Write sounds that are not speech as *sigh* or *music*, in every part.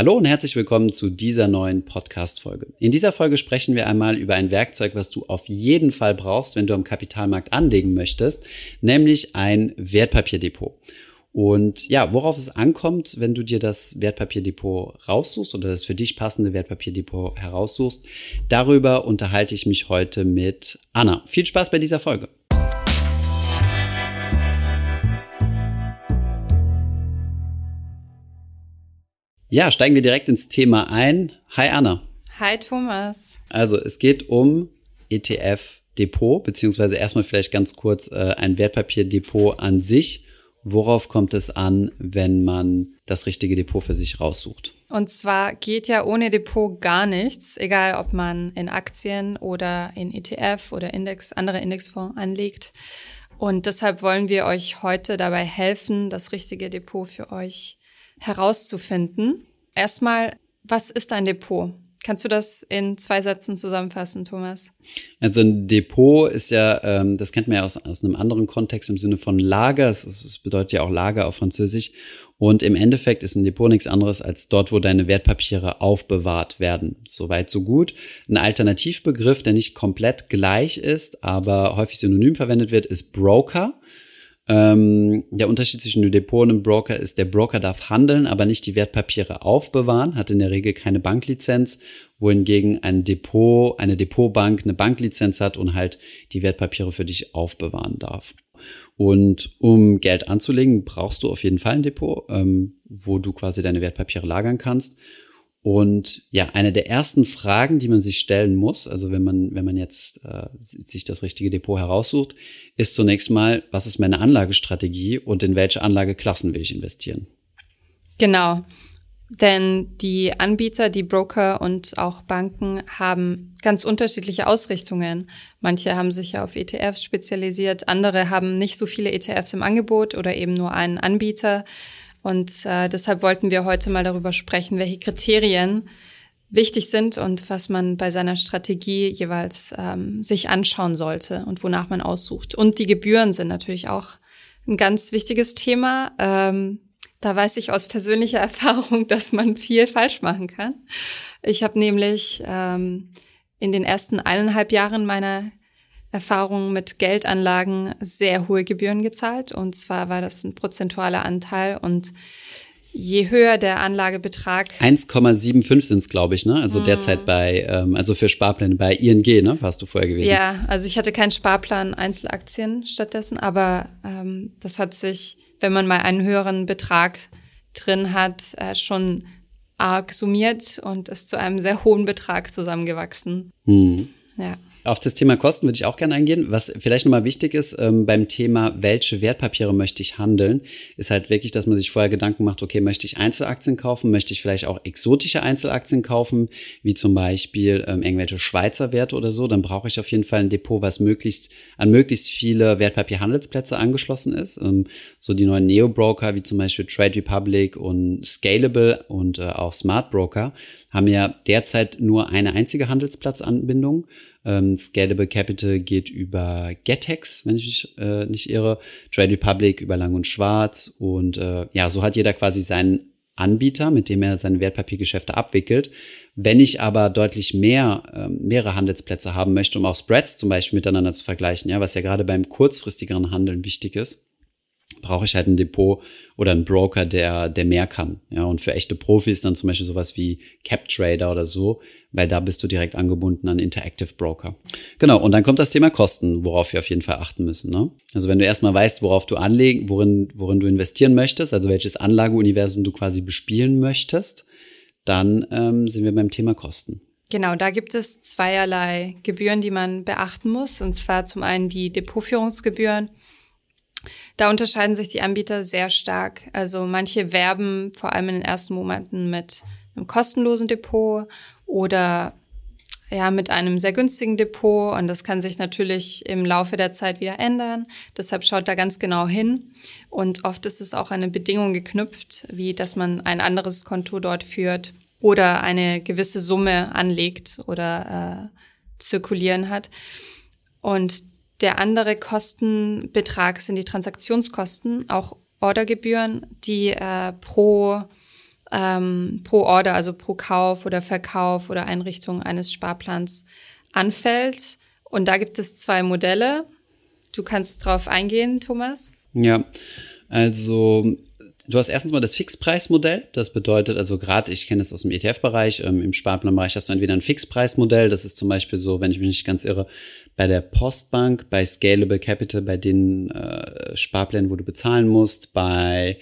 Hallo und herzlich willkommen zu dieser neuen Podcast-Folge. In dieser Folge sprechen wir einmal über ein Werkzeug, was du auf jeden Fall brauchst, wenn du am Kapitalmarkt anlegen möchtest, nämlich ein Wertpapierdepot. Und ja, worauf es ankommt, wenn du dir das Wertpapierdepot raussuchst oder das für dich passende Wertpapierdepot heraussuchst, darüber unterhalte ich mich heute mit Anna. Viel Spaß bei dieser Folge. Ja, steigen wir direkt ins Thema ein. Hi Anna. Hi Thomas. Also es geht um ETF-Depot, beziehungsweise erstmal vielleicht ganz kurz äh, ein Wertpapierdepot an sich. Worauf kommt es an, wenn man das richtige Depot für sich raussucht? Und zwar geht ja ohne Depot gar nichts, egal ob man in Aktien oder in ETF oder Index, andere Indexfonds anlegt. Und deshalb wollen wir euch heute dabei helfen, das richtige Depot für euch herauszufinden. Erstmal, was ist ein Depot? Kannst du das in zwei Sätzen zusammenfassen, Thomas? Also ein Depot ist ja, ähm, das kennt man ja aus, aus einem anderen Kontext im Sinne von Lager. Es, bedeutet ja auch Lager auf Französisch. Und im Endeffekt ist ein Depot nichts anderes als dort, wo deine Wertpapiere aufbewahrt werden. Soweit, so gut. Ein Alternativbegriff, der nicht komplett gleich ist, aber häufig synonym verwendet wird, ist Broker. Ähm, der Unterschied zwischen einem Depot und einem Broker ist, der Broker darf handeln, aber nicht die Wertpapiere aufbewahren, hat in der Regel keine Banklizenz, wohingegen ein Depot, eine Depotbank eine Banklizenz hat und halt die Wertpapiere für dich aufbewahren darf. Und um Geld anzulegen, brauchst du auf jeden Fall ein Depot, ähm, wo du quasi deine Wertpapiere lagern kannst. Und ja, eine der ersten Fragen, die man sich stellen muss, also wenn man, wenn man jetzt äh, sich das richtige Depot heraussucht, ist zunächst mal, was ist meine Anlagestrategie und in welche Anlageklassen will ich investieren? Genau. Denn die Anbieter, die Broker und auch Banken haben ganz unterschiedliche Ausrichtungen. Manche haben sich ja auf ETFs spezialisiert, andere haben nicht so viele ETFs im Angebot oder eben nur einen Anbieter. Und äh, deshalb wollten wir heute mal darüber sprechen, welche Kriterien wichtig sind und was man bei seiner Strategie jeweils ähm, sich anschauen sollte und wonach man aussucht. Und die Gebühren sind natürlich auch ein ganz wichtiges Thema. Ähm, da weiß ich aus persönlicher *laughs* Erfahrung, dass man viel falsch machen kann. Ich habe nämlich ähm, in den ersten eineinhalb Jahren meiner Erfahrungen mit Geldanlagen sehr hohe Gebühren gezahlt. Und zwar war das ein prozentualer Anteil und je höher der Anlagebetrag. 1,75 sind es, glaube ich, ne? Also mm. derzeit bei, ähm, also für Sparpläne bei ING, ne? Warst du vorher gewesen? Ja, also ich hatte keinen Sparplan Einzelaktien stattdessen, aber ähm, das hat sich, wenn man mal einen höheren Betrag drin hat, äh, schon arg summiert und ist zu einem sehr hohen Betrag zusammengewachsen. Mm. Ja. Auf das Thema Kosten würde ich auch gerne eingehen. Was vielleicht nochmal wichtig ist ähm, beim Thema, welche Wertpapiere möchte ich handeln, ist halt wirklich, dass man sich vorher Gedanken macht, okay, möchte ich Einzelaktien kaufen, möchte ich vielleicht auch exotische Einzelaktien kaufen, wie zum Beispiel ähm, irgendwelche Schweizer Werte oder so, dann brauche ich auf jeden Fall ein Depot, was möglichst an möglichst viele Wertpapierhandelsplätze angeschlossen ist. Ähm, so die neuen Neo-Broker, wie zum Beispiel Trade Republic und Scalable und äh, auch Smart Broker, haben ja derzeit nur eine einzige Handelsplatzanbindung. Ähm, Scalable Capital geht über Getex, wenn ich mich äh, nicht irre. Trade Republic über Lang und Schwarz. Und äh, ja, so hat jeder quasi seinen Anbieter, mit dem er seine Wertpapiergeschäfte abwickelt. Wenn ich aber deutlich mehr, äh, mehrere Handelsplätze haben möchte, um auch Spreads zum Beispiel miteinander zu vergleichen, ja, was ja gerade beim kurzfristigeren Handeln wichtig ist, brauche ich halt ein Depot oder einen Broker, der, der mehr kann. Ja, und für echte Profis dann zum Beispiel sowas wie CapTrader oder so, weil da bist du direkt angebunden an Interactive Broker. Genau, und dann kommt das Thema Kosten, worauf wir auf jeden Fall achten müssen. Ne? Also wenn du erstmal weißt, worauf du anlegen, worin, worin du investieren möchtest, also welches Anlageuniversum du quasi bespielen möchtest, dann ähm, sind wir beim Thema Kosten. Genau, da gibt es zweierlei Gebühren, die man beachten muss. Und zwar zum einen die Depotführungsgebühren da unterscheiden sich die Anbieter sehr stark. Also manche werben vor allem in den ersten Monaten mit einem kostenlosen Depot oder ja, mit einem sehr günstigen Depot und das kann sich natürlich im Laufe der Zeit wieder ändern. Deshalb schaut da ganz genau hin. Und oft ist es auch eine Bedingung geknüpft, wie dass man ein anderes Konto dort führt oder eine gewisse Summe anlegt oder äh, zirkulieren hat. Und der andere Kostenbetrag sind die Transaktionskosten, auch Ordergebühren, die äh, pro ähm, pro Order, also pro Kauf oder Verkauf oder Einrichtung eines Sparplans anfällt. Und da gibt es zwei Modelle. Du kannst drauf eingehen, Thomas. Ja, also Du hast erstens mal das Fixpreismodell. Das bedeutet also gerade, ich kenne es aus dem ETF-Bereich, ähm, im Sparplanbereich hast du entweder ein Fixpreismodell. Das ist zum Beispiel so, wenn ich mich nicht ganz irre, bei der Postbank, bei Scalable Capital, bei den äh, Sparplänen, wo du bezahlen musst, bei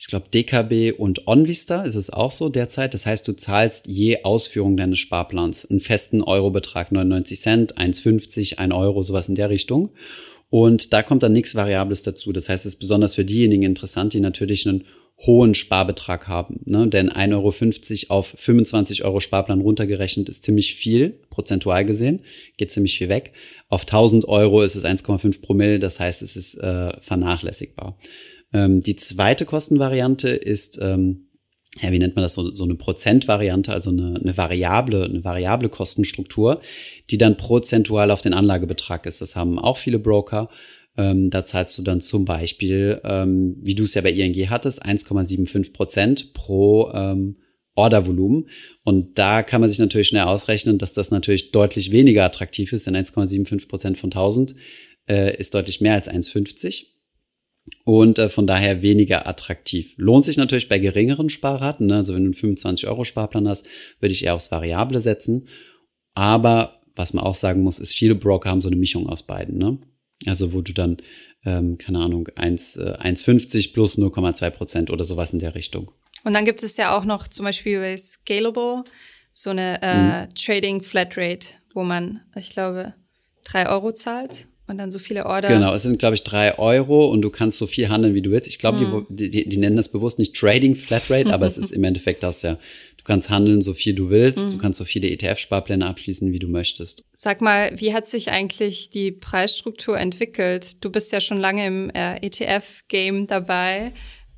ich glaube, DKB und OnVista ist es auch so derzeit. Das heißt, du zahlst je Ausführung deines Sparplans einen festen Eurobetrag, 99 Cent, 1,50, 1 Euro, sowas in der Richtung. Und da kommt dann nichts Variables dazu. Das heißt, es ist besonders für diejenigen interessant, die natürlich einen hohen Sparbetrag haben. Ne? Denn 1,50 Euro auf 25 Euro Sparplan runtergerechnet ist ziemlich viel, prozentual gesehen, geht ziemlich viel weg. Auf 1000 Euro ist es 1,5 Promille, das heißt, es ist äh, vernachlässigbar. Ähm, die zweite Kostenvariante ist, ähm, ja, wie nennt man das, so, so eine Prozentvariante, also eine, eine variable, eine variable Kostenstruktur, die dann prozentual auf den Anlagebetrag ist. Das haben auch viele Broker. Ähm, da zahlst du dann zum Beispiel, ähm, wie du es ja bei ING hattest, 1,75 Prozent pro ähm, Ordervolumen. Und da kann man sich natürlich schnell ausrechnen, dass das natürlich deutlich weniger attraktiv ist, denn 1,75 Prozent von 1000 äh, ist deutlich mehr als 1,50 und äh, von daher weniger attraktiv. Lohnt sich natürlich bei geringeren Sparraten. Ne? Also wenn du einen 25 Euro Sparplan hast, würde ich eher aufs Variable setzen. Aber was man auch sagen muss, ist, viele Broker haben so eine Mischung aus beiden. Ne? Also wo du dann, ähm, keine Ahnung, 1, äh, 1,50 plus 0,2 Prozent oder sowas in der Richtung. Und dann gibt es ja auch noch zum Beispiel bei Scalable so eine äh, mhm. Trading Flatrate, wo man, ich glaube, drei Euro zahlt und dann so viele Order. Genau, es sind, glaube ich, drei Euro und du kannst so viel handeln, wie du willst. Ich glaube, mhm. die, die, die, nennen das bewusst nicht Trading Flatrate, aber es *laughs* ist im Endeffekt das ja. Du kannst handeln, so viel du willst. Mhm. Du kannst so viele ETF-Sparpläne abschließen, wie du möchtest. Sag mal, wie hat sich eigentlich die Preisstruktur entwickelt? Du bist ja schon lange im äh, ETF-Game dabei.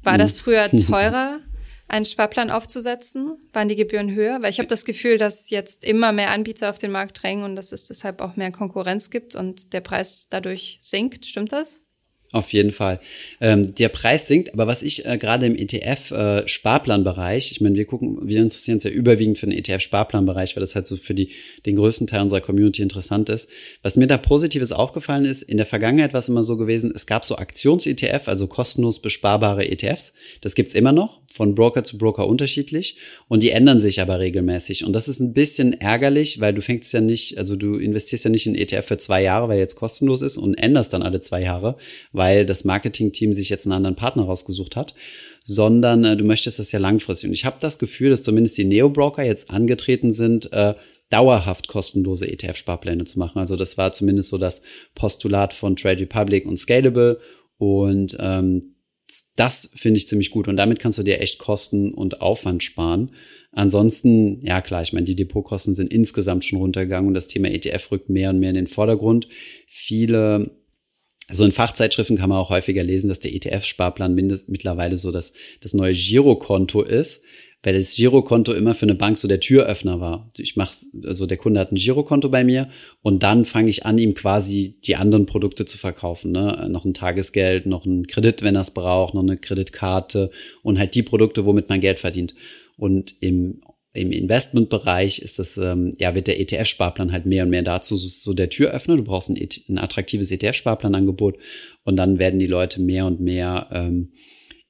War mhm. das früher *laughs* teurer? einen Sparplan aufzusetzen? Waren die Gebühren höher? Weil ich habe das Gefühl, dass jetzt immer mehr Anbieter auf den Markt drängen und dass es deshalb auch mehr Konkurrenz gibt und der Preis dadurch sinkt. Stimmt das? Auf jeden Fall. Ähm, der Preis sinkt, aber was ich äh, gerade im ETF-Sparplanbereich, äh, ich meine, wir gucken, wir interessieren uns ja überwiegend für den ETF-Sparplanbereich, weil das halt so für die, den größten Teil unserer Community interessant ist. Was mir da Positives aufgefallen ist, in der Vergangenheit war es immer so gewesen, es gab so Aktions-ETF, also kostenlos besparbare ETFs. Das gibt's immer noch, von Broker zu Broker unterschiedlich. Und die ändern sich aber regelmäßig. Und das ist ein bisschen ärgerlich, weil du fängst ja nicht, also du investierst ja nicht in ETF für zwei Jahre, weil jetzt kostenlos ist und änderst dann alle zwei Jahre, das Marketingteam sich jetzt einen anderen Partner rausgesucht hat, sondern äh, du möchtest das ja langfristig. Und ich habe das Gefühl, dass zumindest die Neo-Broker jetzt angetreten sind, äh, dauerhaft kostenlose ETF-Sparpläne zu machen. Also das war zumindest so das Postulat von Trade Republic und Scalable. Und ähm, das finde ich ziemlich gut. Und damit kannst du dir echt Kosten und Aufwand sparen. Ansonsten, ja klar, ich meine, die Depotkosten sind insgesamt schon runtergegangen und das Thema ETF rückt mehr und mehr in den Vordergrund. Viele so in Fachzeitschriften kann man auch häufiger lesen, dass der ETF-Sparplan mittlerweile so das, das neue Girokonto ist, weil das Girokonto immer für eine Bank so der Türöffner war. Ich mach, also der Kunde hat ein Girokonto bei mir und dann fange ich an, ihm quasi die anderen Produkte zu verkaufen. Ne? Noch ein Tagesgeld, noch ein Kredit, wenn er es braucht, noch eine Kreditkarte und halt die Produkte, womit man Geld verdient. Und im im Investmentbereich ist das, ähm, ja, wird der ETF-Sparplan halt mehr und mehr dazu so der Türöffner. Du brauchst ein, e ein attraktives ETF-Sparplanangebot und dann werden die Leute mehr und mehr ähm,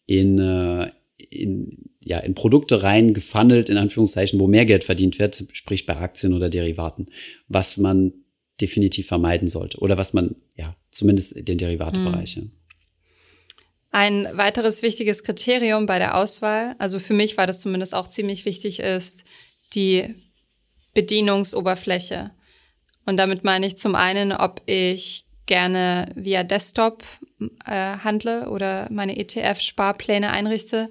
in, äh, in, ja, in Produkte rein gefunnelt, in Anführungszeichen, wo mehr Geld verdient wird, sprich bei Aktien oder Derivaten, was man definitiv vermeiden sollte oder was man, ja, zumindest in den Derivatebereich. Hm. Ein weiteres wichtiges Kriterium bei der Auswahl, also für mich war das zumindest auch ziemlich wichtig, ist die Bedienungsoberfläche. Und damit meine ich zum einen, ob ich gerne via Desktop äh, handle oder meine ETF-Sparpläne einrichte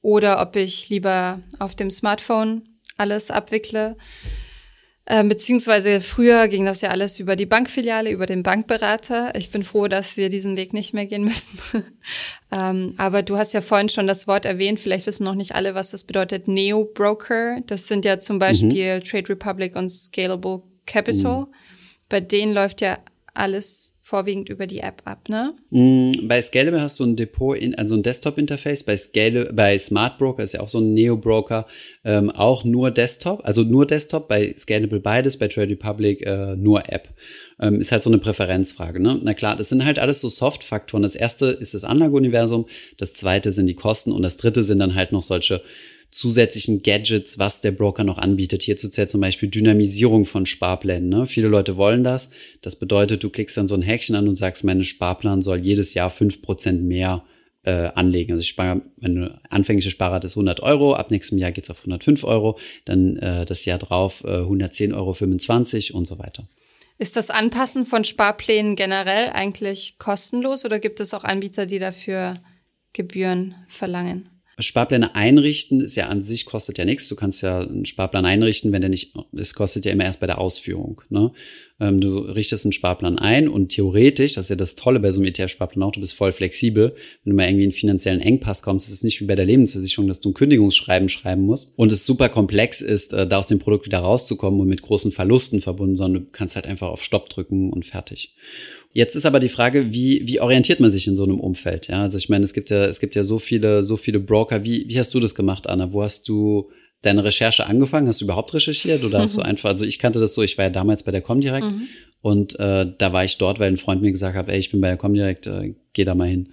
oder ob ich lieber auf dem Smartphone alles abwickle. Ähm, beziehungsweise früher ging das ja alles über die Bankfiliale, über den Bankberater. Ich bin froh, dass wir diesen Weg nicht mehr gehen müssen. *laughs* ähm, aber du hast ja vorhin schon das Wort erwähnt. Vielleicht wissen noch nicht alle, was das bedeutet. Neo-Broker. Das sind ja zum Beispiel mhm. Trade Republic und Scalable Capital. Mhm. Bei denen läuft ja alles vorwiegend über die App ab, ne? Mm, bei Scalable hast du ein Depot, in, also ein Desktop-Interface. Bei bei Smart Broker ist ja auch so ein Neo-Broker, ähm, auch nur Desktop, also nur Desktop. Bei Scalable beides, bei Trade Republic äh, nur App. Ähm, ist halt so eine Präferenzfrage, ne? Na klar, das sind halt alles so Soft-Faktoren. Das erste ist das Anlageuniversum, das zweite sind die Kosten und das dritte sind dann halt noch solche zusätzlichen Gadgets, was der Broker noch anbietet. Hierzu zählt zum Beispiel Dynamisierung von Sparplänen. Ne? Viele Leute wollen das. Das bedeutet, du klickst dann so ein Häkchen an und sagst, mein Sparplan soll jedes Jahr fünf Prozent mehr äh, anlegen. Also ich spare, meine anfängliche Sparrate ist 100 Euro, ab nächstem Jahr geht's auf 105 Euro, dann äh, das Jahr drauf äh, 110,25 Euro und so weiter. Ist das Anpassen von Sparplänen generell eigentlich kostenlos oder gibt es auch Anbieter, die dafür Gebühren verlangen? Sparpläne einrichten ist ja an sich kostet ja nichts. Du kannst ja einen Sparplan einrichten, wenn der nicht, es kostet ja immer erst bei der Ausführung. Ne? Ähm, du richtest einen Sparplan ein und theoretisch, das ist ja das Tolle bei so einem ETF-Sparplan auch, du bist voll flexibel. Wenn du mal irgendwie in finanziellen Engpass kommst, ist es nicht wie bei der Lebensversicherung, dass du ein Kündigungsschreiben schreiben musst und es super komplex ist, äh, da aus dem Produkt wieder rauszukommen und mit großen Verlusten verbunden, sondern du kannst halt einfach auf Stopp drücken und fertig. Jetzt ist aber die Frage, wie, wie orientiert man sich in so einem Umfeld? Ja, also ich meine, es gibt ja, es gibt ja so viele, so viele Broker. Wie, wie hast du das gemacht, Anna? Wo hast du deine Recherche angefangen? Hast du überhaupt recherchiert oder hast du einfach, also ich kannte das so, ich war ja damals bei der Comdirect mhm. und äh, da war ich dort, weil ein Freund mir gesagt hat, ey, ich bin bei der Comdirect, äh, geh da mal hin.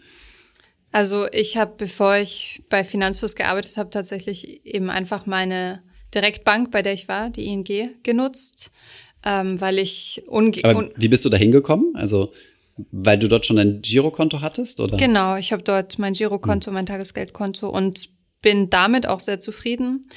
Also ich habe, bevor ich bei Finanzfluss gearbeitet habe, tatsächlich eben einfach meine Direktbank, bei der ich war, die ING, genutzt ähm, weil ich unge Aber wie bist du da hingekommen? Also weil du dort schon ein Girokonto hattest, oder? Genau, ich habe dort mein Girokonto, hm. mein Tagesgeldkonto und bin damit auch sehr zufrieden.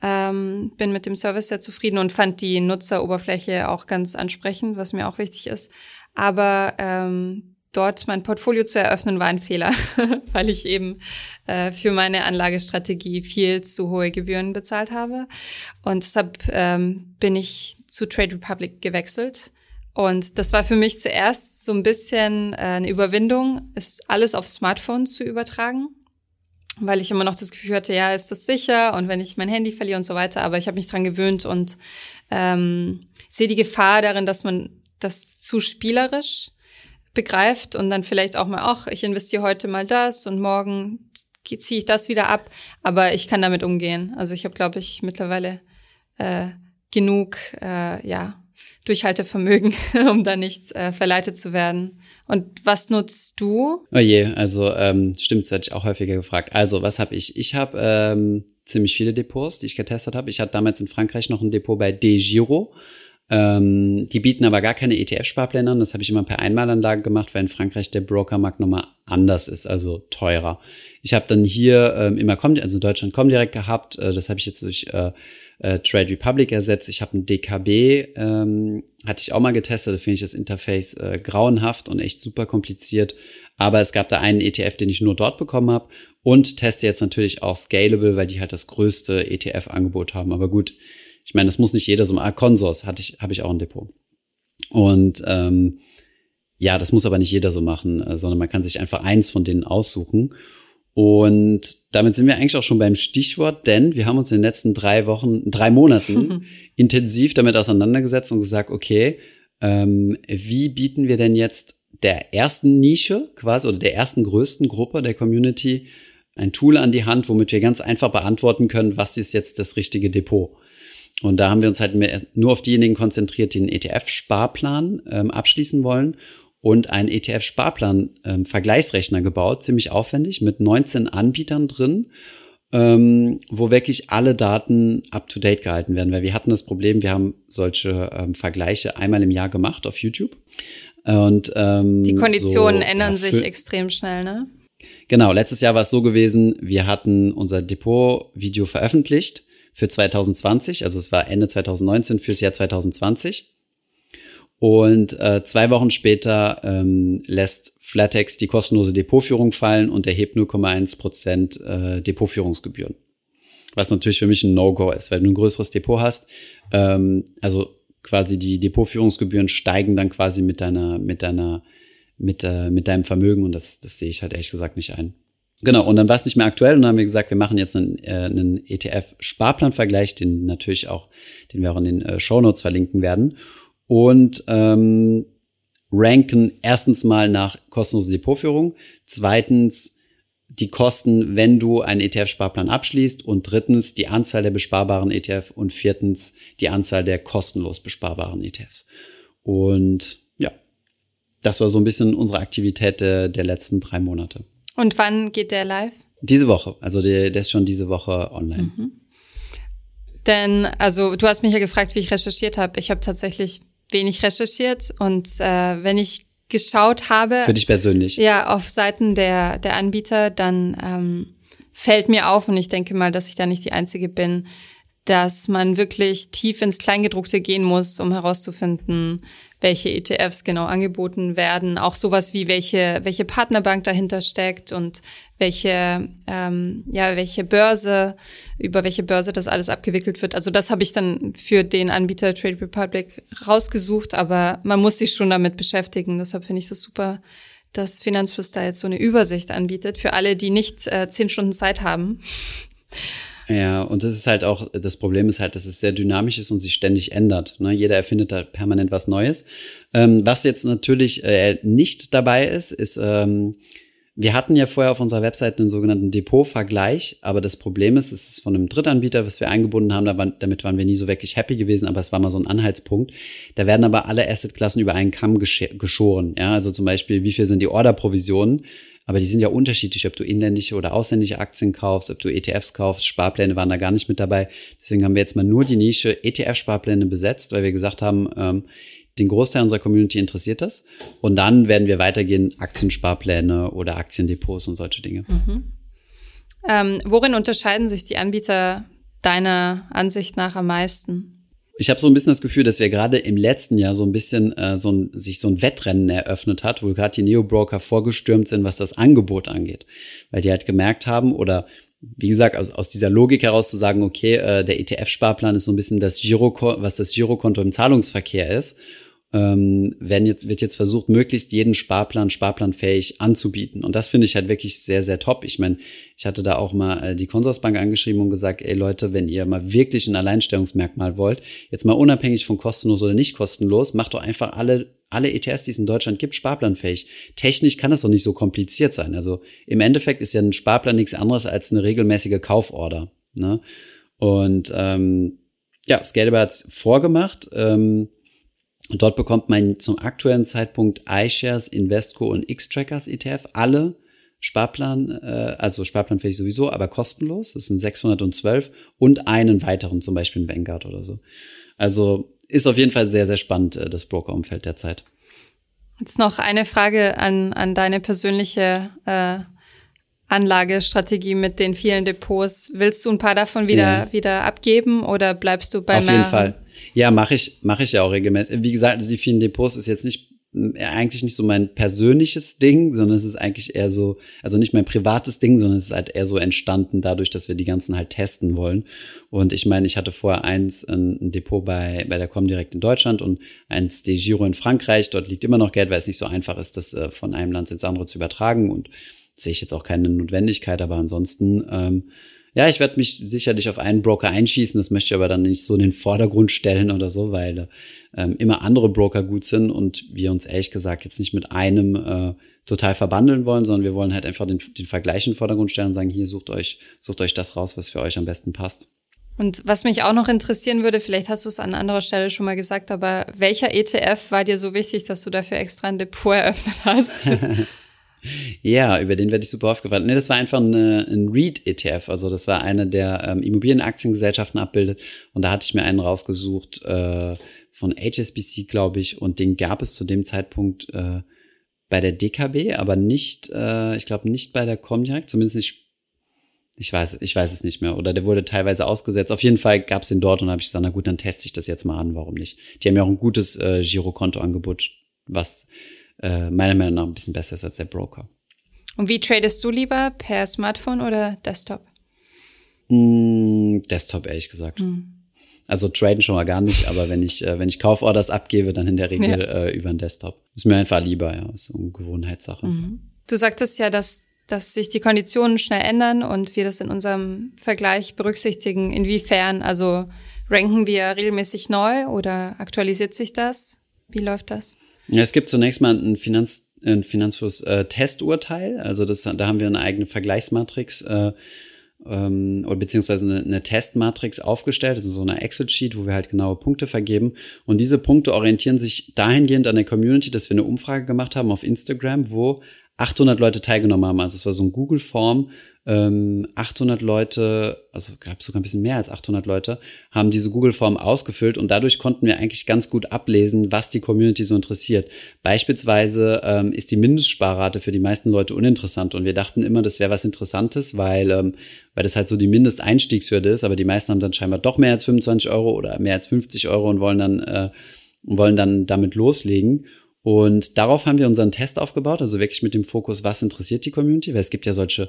Ähm, bin mit dem Service sehr zufrieden und fand die Nutzeroberfläche auch ganz ansprechend, was mir auch wichtig ist. Aber ähm, dort mein Portfolio zu eröffnen, war ein Fehler, *laughs* weil ich eben äh, für meine Anlagestrategie viel zu hohe Gebühren bezahlt habe. Und deshalb ähm, bin ich zu Trade Republic gewechselt. Und das war für mich zuerst so ein bisschen äh, eine Überwindung, ist alles auf Smartphone zu übertragen, weil ich immer noch das Gefühl hatte, ja, ist das sicher und wenn ich mein Handy verliere und so weiter. Aber ich habe mich dran gewöhnt und ähm, sehe die Gefahr darin, dass man das zu spielerisch begreift und dann vielleicht auch mal, ach, ich investiere heute mal das und morgen ziehe ich das wieder ab. Aber ich kann damit umgehen. Also ich habe, glaube ich, mittlerweile äh, genug, äh, ja, Durchhaltevermögen, *laughs* um da nicht äh, verleitet zu werden. Und was nutzt du? Oh je, also ähm, stimmt, das hatte ich auch häufiger gefragt. Also, was habe ich? Ich habe ähm, ziemlich viele Depots, die ich getestet habe. Ich hatte damals in Frankreich noch ein Depot bei DeGiro. Ähm, die bieten aber gar keine ETF-Sparpläne an. Das habe ich immer per Einmalanlage gemacht, weil in Frankreich der Brokermarkt nochmal anders ist, also teurer. Ich habe dann hier ähm, immer Com, also in Deutschland Comdirect gehabt. Äh, das habe ich jetzt durch äh, äh, Trade Republic ersetzt. Ich habe ein DKB, ähm, hatte ich auch mal getestet. Da finde ich das Interface äh, grauenhaft und echt super kompliziert. Aber es gab da einen ETF, den ich nur dort bekommen habe und teste jetzt natürlich auch Scalable, weil die halt das größte ETF-Angebot haben. Aber gut, ich meine, das muss nicht jeder so machen. Ah, Consors hatte ich, habe ich auch ein Depot. Und ähm, ja, das muss aber nicht jeder so machen, äh, sondern man kann sich einfach eins von denen aussuchen. Und damit sind wir eigentlich auch schon beim Stichwort, denn wir haben uns in den letzten drei Wochen, drei Monaten *laughs* intensiv damit auseinandergesetzt und gesagt, okay, ähm, wie bieten wir denn jetzt der ersten Nische quasi oder der ersten größten Gruppe der Community ein Tool an die Hand, womit wir ganz einfach beantworten können, was ist jetzt das richtige Depot. Und da haben wir uns halt nur auf diejenigen konzentriert, die einen ETF-Sparplan ähm, abschließen wollen und einen ETF-Sparplan-Vergleichsrechner ähm, gebaut, ziemlich aufwendig, mit 19 Anbietern drin, ähm, wo wirklich alle Daten up-to-date gehalten werden. Weil wir hatten das Problem, wir haben solche ähm, Vergleiche einmal im Jahr gemacht auf YouTube. Und, ähm, die Konditionen so, ändern ja, sich extrem schnell, ne? Genau, letztes Jahr war es so gewesen, wir hatten unser Depot-Video veröffentlicht für 2020, also es war Ende 2019 fürs Jahr 2020. Und äh, zwei Wochen später ähm, lässt Flatex die kostenlose Depotführung fallen und erhebt 0,1 Prozent äh, Depotführungsgebühren. Was natürlich für mich ein No-Go ist, weil du ein größeres Depot hast. Ähm, also quasi die Depotführungsgebühren steigen dann quasi mit deiner, mit deiner, mit, äh, mit deinem Vermögen und das, das sehe ich halt ehrlich gesagt nicht ein. Genau, und dann war es nicht mehr aktuell und dann haben wir gesagt, wir machen jetzt einen, äh, einen ETF-Sparplanvergleich, den natürlich auch, den wir auch in den äh, Show Notes verlinken werden. Und ähm, ranken erstens mal nach kostenloser Depotführung, zweitens die Kosten, wenn du einen ETF-Sparplan abschließt und drittens die Anzahl der besparbaren ETF und viertens die Anzahl der kostenlos besparbaren ETFs. Und ja, das war so ein bisschen unsere Aktivität der, der letzten drei Monate. Und wann geht der live? Diese Woche, also der, der ist schon diese Woche online. Mhm. Denn, also du hast mich ja gefragt, wie ich recherchiert habe. Ich habe tatsächlich wenig recherchiert und äh, wenn ich geschaut habe. Für dich persönlich. Ja, auf Seiten der, der Anbieter, dann ähm, fällt mir auf, und ich denke mal, dass ich da nicht die Einzige bin, dass man wirklich tief ins Kleingedruckte gehen muss, um herauszufinden, welche ETFs genau angeboten werden. Auch sowas wie welche, welche Partnerbank dahinter steckt und welche, ähm, ja, welche Börse, über welche Börse das alles abgewickelt wird. Also das habe ich dann für den Anbieter Trade Republic rausgesucht, aber man muss sich schon damit beschäftigen. Deshalb finde ich das super, dass Finanzfluss da jetzt so eine Übersicht anbietet für alle, die nicht äh, zehn Stunden Zeit haben. Ja, und das ist halt auch, das Problem ist halt, dass es sehr dynamisch ist und sich ständig ändert. Ne? Jeder erfindet da permanent was Neues. Ähm, was jetzt natürlich äh, nicht dabei ist, ist, ähm, wir hatten ja vorher auf unserer Webseite einen sogenannten Depot-Vergleich, aber das Problem ist, es ist von einem Drittanbieter, was wir eingebunden haben, damit waren wir nie so wirklich happy gewesen, aber es war mal so ein Anhaltspunkt. Da werden aber alle Assetklassen über einen Kamm geschoren. Ja, also zum Beispiel, wie viel sind die Order-Provisionen? Aber die sind ja unterschiedlich, ob du inländische oder ausländische Aktien kaufst, ob du ETFs kaufst. Sparpläne waren da gar nicht mit dabei. Deswegen haben wir jetzt mal nur die Nische ETF-Sparpläne besetzt, weil wir gesagt haben, ähm, den Großteil unserer Community interessiert das. Und dann werden wir weitergehen, Aktiensparpläne oder Aktiendepots und solche Dinge. Mhm. Ähm, worin unterscheiden sich die Anbieter deiner Ansicht nach am meisten? Ich habe so ein bisschen das Gefühl, dass wir gerade im letzten Jahr so ein bisschen äh, so ein, sich so ein Wettrennen eröffnet hat, wo gerade die Neo-Broker vorgestürmt sind, was das Angebot angeht. Weil die halt gemerkt haben oder wie gesagt, aus, aus dieser Logik heraus zu sagen, okay, äh, der ETF-Sparplan ist so ein bisschen das Giro, was das Girokonto im Zahlungsverkehr ist ähm, werden jetzt, wird jetzt versucht, möglichst jeden Sparplan sparplanfähig anzubieten. Und das finde ich halt wirklich sehr, sehr top. Ich meine, ich hatte da auch mal äh, die Consorsbank angeschrieben und gesagt, ey Leute, wenn ihr mal wirklich ein Alleinstellungsmerkmal wollt, jetzt mal unabhängig von kostenlos oder nicht kostenlos, macht doch einfach alle alle ETS, die es in Deutschland gibt, sparplanfähig. Technisch kann das doch nicht so kompliziert sein. Also im Endeffekt ist ja ein Sparplan nichts anderes als eine regelmäßige Kauforder. Ne? Und ähm, ja, Scalable hat's vorgemacht. Ähm, und dort bekommt man zum aktuellen Zeitpunkt iShares, Investco und X-Trackers ETF alle Sparplan, äh, also sparplanfähig sowieso, aber kostenlos. Das sind 612 und einen weiteren, zum Beispiel Vanguard oder so. Also ist auf jeden Fall sehr, sehr spannend, äh, das Brokerumfeld derzeit. Jetzt noch eine Frage an, an deine persönliche äh, Anlagestrategie mit den vielen Depots. Willst du ein paar davon wieder, ja. wieder abgeben oder bleibst du bei Auf jeden Fall. Ja, mache ich, mache ich ja auch regelmäßig. Wie gesagt, also die vielen Depots ist jetzt nicht eigentlich nicht so mein persönliches Ding, sondern es ist eigentlich eher so, also nicht mein privates Ding, sondern es ist halt eher so entstanden dadurch, dass wir die ganzen halt testen wollen. Und ich meine, ich hatte vorher eins, ein, Depot bei, bei der Comdirect in Deutschland und eins De Giro in Frankreich. Dort liegt immer noch Geld, weil es nicht so einfach ist, das äh, von einem Land ins andere zu übertragen und sehe ich jetzt auch keine Notwendigkeit, aber ansonsten ähm, ja, ich werde mich sicherlich auf einen Broker einschießen, das möchte ich aber dann nicht so in den Vordergrund stellen oder so, weil ähm, immer andere Broker gut sind und wir uns ehrlich gesagt jetzt nicht mit einem äh, total verbandeln wollen, sondern wir wollen halt einfach den, den Vergleich in den Vordergrund stellen und sagen, hier sucht euch, sucht euch das raus, was für euch am besten passt. Und was mich auch noch interessieren würde, vielleicht hast du es an anderer Stelle schon mal gesagt, aber welcher ETF war dir so wichtig, dass du dafür extra ein Depot *laughs* eröffnet hast? *laughs* Ja, über den werde ich super aufgefallen. Nee, das war einfach eine, ein REIT-ETF. Also das war eine der ähm, Immobilienaktiengesellschaften abbildet. Und da hatte ich mir einen rausgesucht äh, von HSBC, glaube ich. Und den gab es zu dem Zeitpunkt äh, bei der DKB, aber nicht, äh, ich glaube nicht bei der Comdirect, zumindest nicht ich weiß, ich weiß es nicht mehr. Oder der wurde teilweise ausgesetzt. Auf jeden Fall gab es den dort und habe ich gesagt, na gut, dann teste ich das jetzt mal an, warum nicht? Die haben ja auch ein gutes äh, Girokonto-Angebot, was äh, meiner Meinung nach ein bisschen besser ist als der Broker. Und wie tradest du lieber? Per Smartphone oder Desktop? Mm, Desktop, ehrlich gesagt. Mm. Also traden schon mal gar nicht, aber wenn ich, äh, wenn ich Kauforders abgebe, dann in der Regel ja. äh, über den Desktop. Ist mir einfach lieber, ja. Ist so eine Gewohnheitssache. Mhm. Du sagtest ja, dass, dass sich die Konditionen schnell ändern und wir das in unserem Vergleich berücksichtigen. Inwiefern? Also ranken wir regelmäßig neu oder aktualisiert sich das? Wie läuft das? Ja, es gibt zunächst mal ein Finanz ein Finanzfluss-Testurteil. Äh, also das, da haben wir eine eigene Vergleichsmatrix äh, ähm, oder beziehungsweise eine, eine Testmatrix aufgestellt, also so eine Excel-Sheet, wo wir halt genaue Punkte vergeben. Und diese Punkte orientieren sich dahingehend an der Community, dass wir eine Umfrage gemacht haben auf Instagram, wo 800 Leute teilgenommen haben. Also es war so ein Google-Form. Ähm, 800 Leute, also gab sogar ein bisschen mehr als 800 Leute, haben diese Google-Form ausgefüllt und dadurch konnten wir eigentlich ganz gut ablesen, was die Community so interessiert. Beispielsweise ähm, ist die Mindestsparrate für die meisten Leute uninteressant und wir dachten immer, das wäre was Interessantes, weil, ähm, weil das halt so die Mindesteinstiegshürde ist, aber die meisten haben dann scheinbar doch mehr als 25 Euro oder mehr als 50 Euro und wollen dann, äh, wollen dann damit loslegen. Und darauf haben wir unseren Test aufgebaut, also wirklich mit dem Fokus, was interessiert die Community, weil es gibt ja solche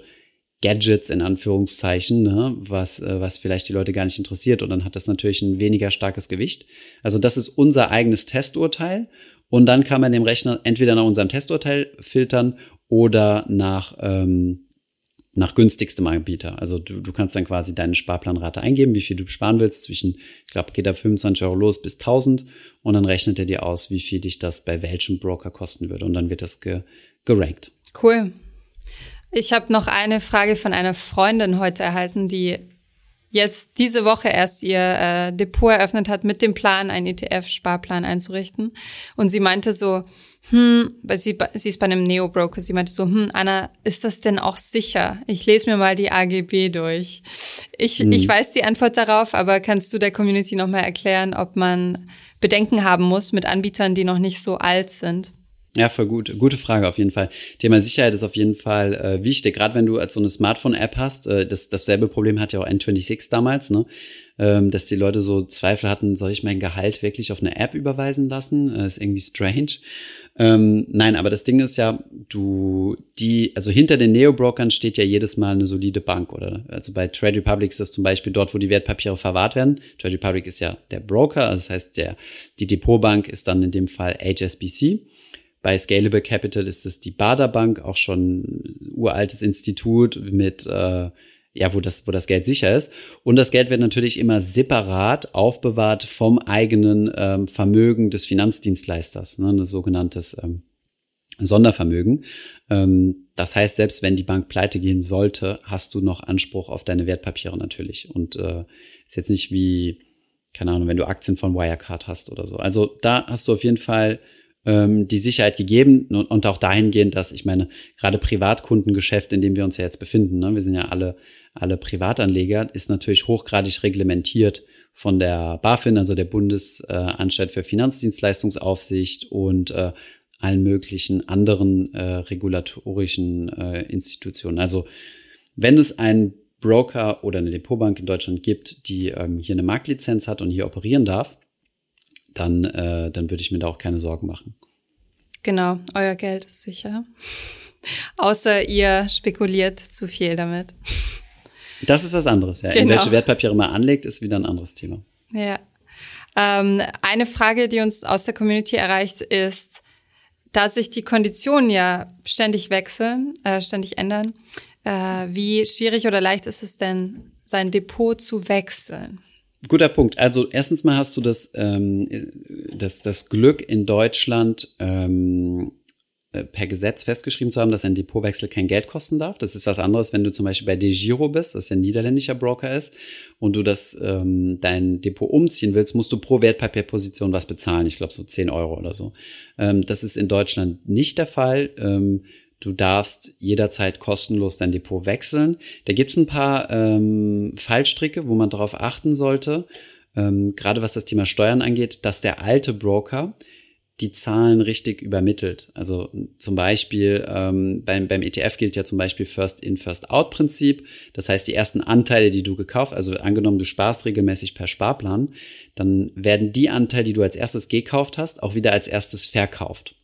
Gadgets in Anführungszeichen, ne, was, äh, was vielleicht die Leute gar nicht interessiert. Und dann hat das natürlich ein weniger starkes Gewicht. Also das ist unser eigenes Testurteil. Und dann kann man dem Rechner entweder nach unserem Testurteil filtern oder nach ähm, nach günstigstem Anbieter. Also du, du kannst dann quasi deine Sparplanrate eingeben, wie viel du sparen willst. Zwischen, ich glaube, geht da 25 Euro los bis 1000 und dann rechnet er dir aus, wie viel dich das bei welchem Broker kosten würde und dann wird das ge gerankt. Cool. Ich habe noch eine Frage von einer Freundin heute erhalten, die jetzt diese Woche erst ihr äh, Depot eröffnet hat mit dem Plan, einen ETF-Sparplan einzurichten. Und sie meinte so, hm, weil sie, sie ist bei einem Neo-Broker, sie meinte so, hm, Anna, ist das denn auch sicher? Ich lese mir mal die AGB durch. Ich, hm. ich weiß die Antwort darauf, aber kannst du der Community nochmal erklären, ob man Bedenken haben muss mit Anbietern, die noch nicht so alt sind? Ja, voll gut. Gute Frage auf jeden Fall. Thema Sicherheit ist auf jeden Fall äh, wichtig. Gerade wenn du als so eine Smartphone-App hast, äh, das, dasselbe Problem hat ja auch N26 damals, ne? Ähm, dass die Leute so Zweifel hatten, soll ich mein Gehalt wirklich auf eine App überweisen lassen? Äh, ist irgendwie strange. Ähm, nein, aber das Ding ist ja, du, die, also hinter den Neo-Brokern steht ja jedes Mal eine solide Bank, oder? Also bei Trade Republic ist das zum Beispiel dort, wo die Wertpapiere verwahrt werden. Trade Republic ist ja der Broker, also das heißt, der, die Depotbank ist dann in dem Fall HSBC. Bei Scalable Capital ist es die Bader Bank, auch schon uraltes Institut mit, äh, ja, wo das, wo das Geld sicher ist. Und das Geld wird natürlich immer separat aufbewahrt vom eigenen ähm, Vermögen des Finanzdienstleisters, ne, ein sogenanntes ähm, Sondervermögen. Ähm, das heißt, selbst wenn die Bank pleite gehen sollte, hast du noch Anspruch auf deine Wertpapiere natürlich. Und äh, ist jetzt nicht wie, keine Ahnung, wenn du Aktien von Wirecard hast oder so. Also da hast du auf jeden Fall ähm, die Sicherheit gegeben und, und auch dahingehend, dass ich meine, gerade Privatkundengeschäft, in dem wir uns ja jetzt befinden, ne, wir sind ja alle, alle Privatanleger, ist natürlich hochgradig reglementiert von der BaFin, also der Bundesanstalt für Finanzdienstleistungsaufsicht und äh, allen möglichen anderen äh, regulatorischen äh, Institutionen. Also wenn es einen Broker oder eine Depotbank in Deutschland gibt, die ähm, hier eine Marktlizenz hat und hier operieren darf, dann, äh, dann würde ich mir da auch keine Sorgen machen. Genau, euer Geld ist sicher. *laughs* Außer ihr spekuliert zu viel damit. Das ist was anderes, ja. Genau. In welche Wertpapiere man anlegt, ist wieder ein anderes Thema. Ja. Ähm, eine Frage, die uns aus der Community erreicht, ist, da sich die Konditionen ja ständig wechseln, äh, ständig ändern, äh, wie schwierig oder leicht ist es denn, sein Depot zu wechseln? Guter Punkt. Also erstens mal hast du das, ähm, das, das Glück in Deutschland ähm, äh, per Gesetz festgeschrieben zu haben, dass ein Depotwechsel kein Geld kosten darf. Das ist was anderes, wenn du zum Beispiel bei DeGiro bist, das ja ein niederländischer Broker ist, und du das ähm, dein Depot umziehen willst, musst du pro Wertpapierposition was bezahlen. Ich glaube so 10 Euro oder so. Ähm, das ist in Deutschland nicht der Fall. Ähm, Du darfst jederzeit kostenlos dein Depot wechseln. Da gibt's ein paar ähm, Fallstricke, wo man darauf achten sollte. Ähm, gerade was das Thema Steuern angeht, dass der alte Broker die Zahlen richtig übermittelt. Also zum Beispiel ähm, beim, beim ETF gilt ja zum Beispiel First in, First out Prinzip. Das heißt, die ersten Anteile, die du gekauft, also angenommen, du sparst regelmäßig per Sparplan, dann werden die Anteile, die du als erstes gekauft hast, auch wieder als erstes verkauft.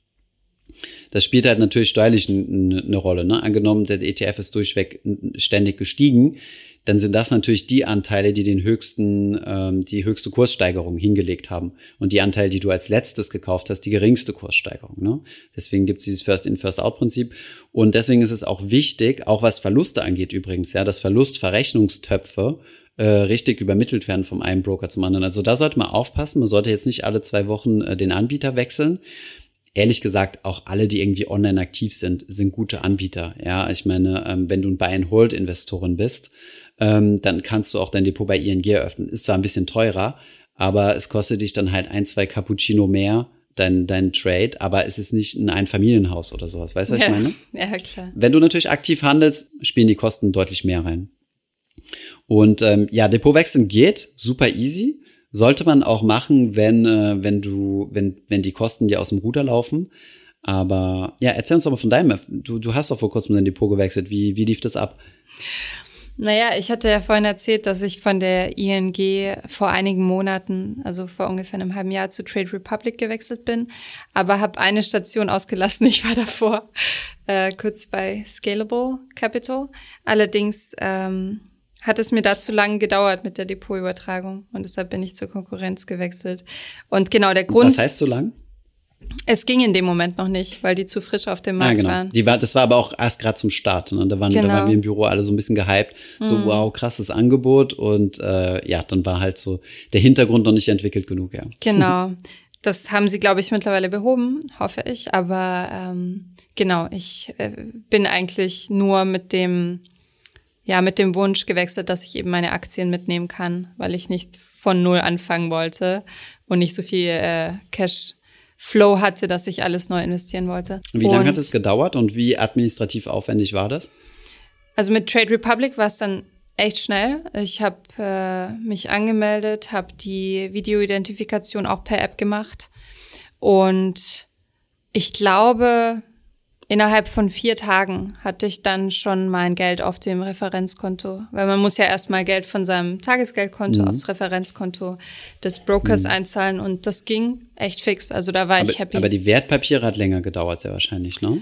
Das spielt halt natürlich steuerlich eine Rolle. Ne? Angenommen, der ETF ist durchweg ständig gestiegen, dann sind das natürlich die Anteile, die den höchsten, ähm, die höchste Kurssteigerung hingelegt haben. Und die Anteile, die du als letztes gekauft hast, die geringste Kurssteigerung. Ne? Deswegen gibt es dieses First-in, First-out-Prinzip. Und deswegen ist es auch wichtig, auch was Verluste angeht übrigens, ja, dass Verlustverrechnungstöpfe äh, richtig übermittelt werden vom einen Broker zum anderen. Also da sollte man aufpassen. Man sollte jetzt nicht alle zwei Wochen äh, den Anbieter wechseln. Ehrlich gesagt, auch alle, die irgendwie online aktiv sind, sind gute Anbieter. Ja, ich meine, ähm, wenn du ein Buy-and-Hold-Investorin bist, ähm, dann kannst du auch dein Depot bei ING eröffnen. Ist zwar ein bisschen teurer, aber es kostet dich dann halt ein, zwei Cappuccino mehr, dein, dein Trade, aber es ist nicht ein Einfamilienhaus oder sowas. Weißt du, was ja. ich meine? *laughs* Ja, klar. Wenn du natürlich aktiv handelst, spielen die Kosten deutlich mehr rein. Und ähm, ja, Depotwechseln geht super easy. Sollte man auch machen, wenn, äh, wenn du, wenn, wenn die Kosten dir aus dem Ruder laufen. Aber ja, erzähl uns doch mal von deinem. Du, du hast doch vor kurzem dein Depot gewechselt. Wie, wie lief das ab? Naja, ich hatte ja vorhin erzählt, dass ich von der ING vor einigen Monaten, also vor ungefähr einem halben Jahr zu Trade Republic gewechselt bin, aber habe eine Station ausgelassen. *laughs* Ich war davor äh, kurz bei Scalable Capital. Allerdings ähm, hat es mir da zu lange gedauert mit der Depotübertragung und deshalb bin ich zur Konkurrenz gewechselt. Und genau der Grund. Was heißt so lang? Es ging in dem Moment noch nicht, weil die zu frisch auf dem Markt ja, genau. waren. Die war, das war aber auch erst gerade zum Start. Ne? Da, waren, Genau. da waren wir im Büro alle so ein bisschen gehypt. So, Mhm. wow, krasses Angebot. Und äh, ja, dann war halt so der Hintergrund noch nicht entwickelt genug, ja. Genau. *laughs* Das haben sie, glaube ich, mittlerweile behoben, hoffe ich. Aber ähm, genau, ich äh, bin eigentlich nur mit dem, ja, mit dem Wunsch gewechselt, dass ich eben meine Aktien mitnehmen kann, weil ich nicht von null anfangen wollte und nicht so viel äh, Cash Flow hatte, dass ich alles neu investieren wollte. Wie lange hat es gedauert und wie administrativ aufwendig war das? Also mit Trade Republic war es dann echt schnell. Ich habe äh, mich angemeldet, habe die Videoidentifikation auch per App gemacht und ich glaube, innerhalb von vier Tagen hatte ich dann schon mein Geld auf dem Referenzkonto, weil man muss ja erstmal Geld von seinem Tagesgeldkonto Mhm. aufs Referenzkonto des Brokers einzahlen und das ging echt fix. Also da war Aber, ich happy. aber die Wertpapiere hat länger gedauert, sehr wahrscheinlich, ne?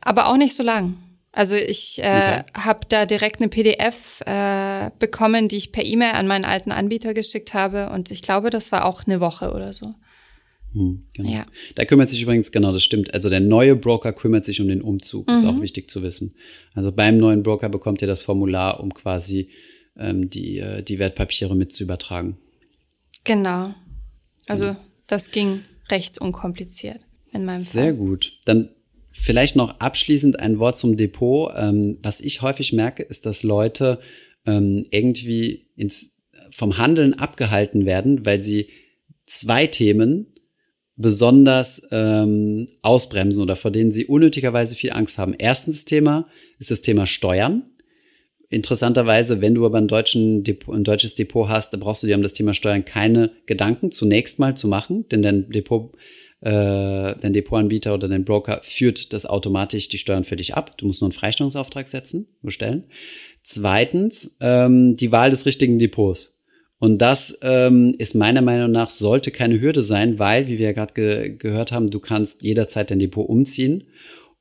Aber auch nicht so lang. Also ich äh, Okay. habe da direkt eine PDF äh, bekommen, die ich per E-Mail an meinen alten Anbieter geschickt habe. Und ich glaube, das war auch eine Woche oder so. Hm, genau. Ja. Da kümmert sich übrigens, genau, das stimmt. Also der neue Broker kümmert sich um den Umzug. Ist Mhm. auch wichtig zu wissen. Also beim neuen Broker bekommt ihr das Formular, um quasi ähm, die, äh, die Wertpapiere mit zu übertragen. Genau. Also das ging recht unkompliziert in meinem Sehr Fall. gut. Dann vielleicht noch abschließend ein Wort zum Depot. Ähm, was ich häufig merke, ist, dass Leute ähm, irgendwie ins, vom Handeln abgehalten werden, weil sie zwei Themen besonders ähm, ausbremsen oder vor denen sie unnötigerweise viel Angst haben. Erstens Thema ist das Thema Steuern. Interessanterweise, wenn du aber ein, Depot, ein deutsches Depot hast, dann brauchst du dir um das Thema Steuern keine Gedanken zunächst mal zu machen, denn dein Depot, äh, dein Depotanbieter oder dein Broker führt das automatisch die Steuern für dich ab. Du musst nur einen Freistellungsauftrag setzen, bestellen. Zweitens, ähm, die Wahl des richtigen Depots. Und das ähm, ist meiner Meinung nach sollte keine Hürde sein, weil, wie wir ja gerade ge gehört haben, du kannst jederzeit dein Depot umziehen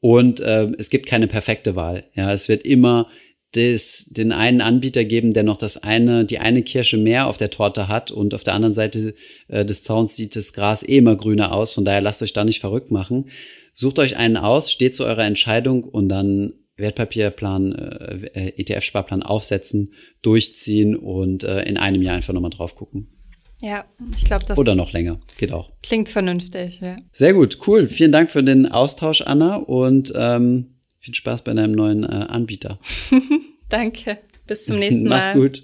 und äh, es gibt keine perfekte Wahl. Ja, es wird immer des, den einen Anbieter geben, der noch das eine, die eine Kirsche mehr auf der Torte hat und auf der anderen Seite äh, des Zauns sieht das Gras eh immer grüner aus. Von daher lasst euch da nicht verrückt machen. Sucht euch einen aus, steht zu eurer Entscheidung und dann Wertpapierplan, äh, ETF-Sparplan aufsetzen, durchziehen und äh, in einem Jahr einfach nochmal drauf gucken. Ja, ich glaube, das Oder noch länger. Geht auch. klingt vernünftig. Ja. Sehr gut, cool. Vielen Dank für den Austausch, Anna, und ähm, viel Spaß bei deinem neuen äh, Anbieter. *laughs* Danke. Bis zum nächsten *laughs* Mal. Mach's gut.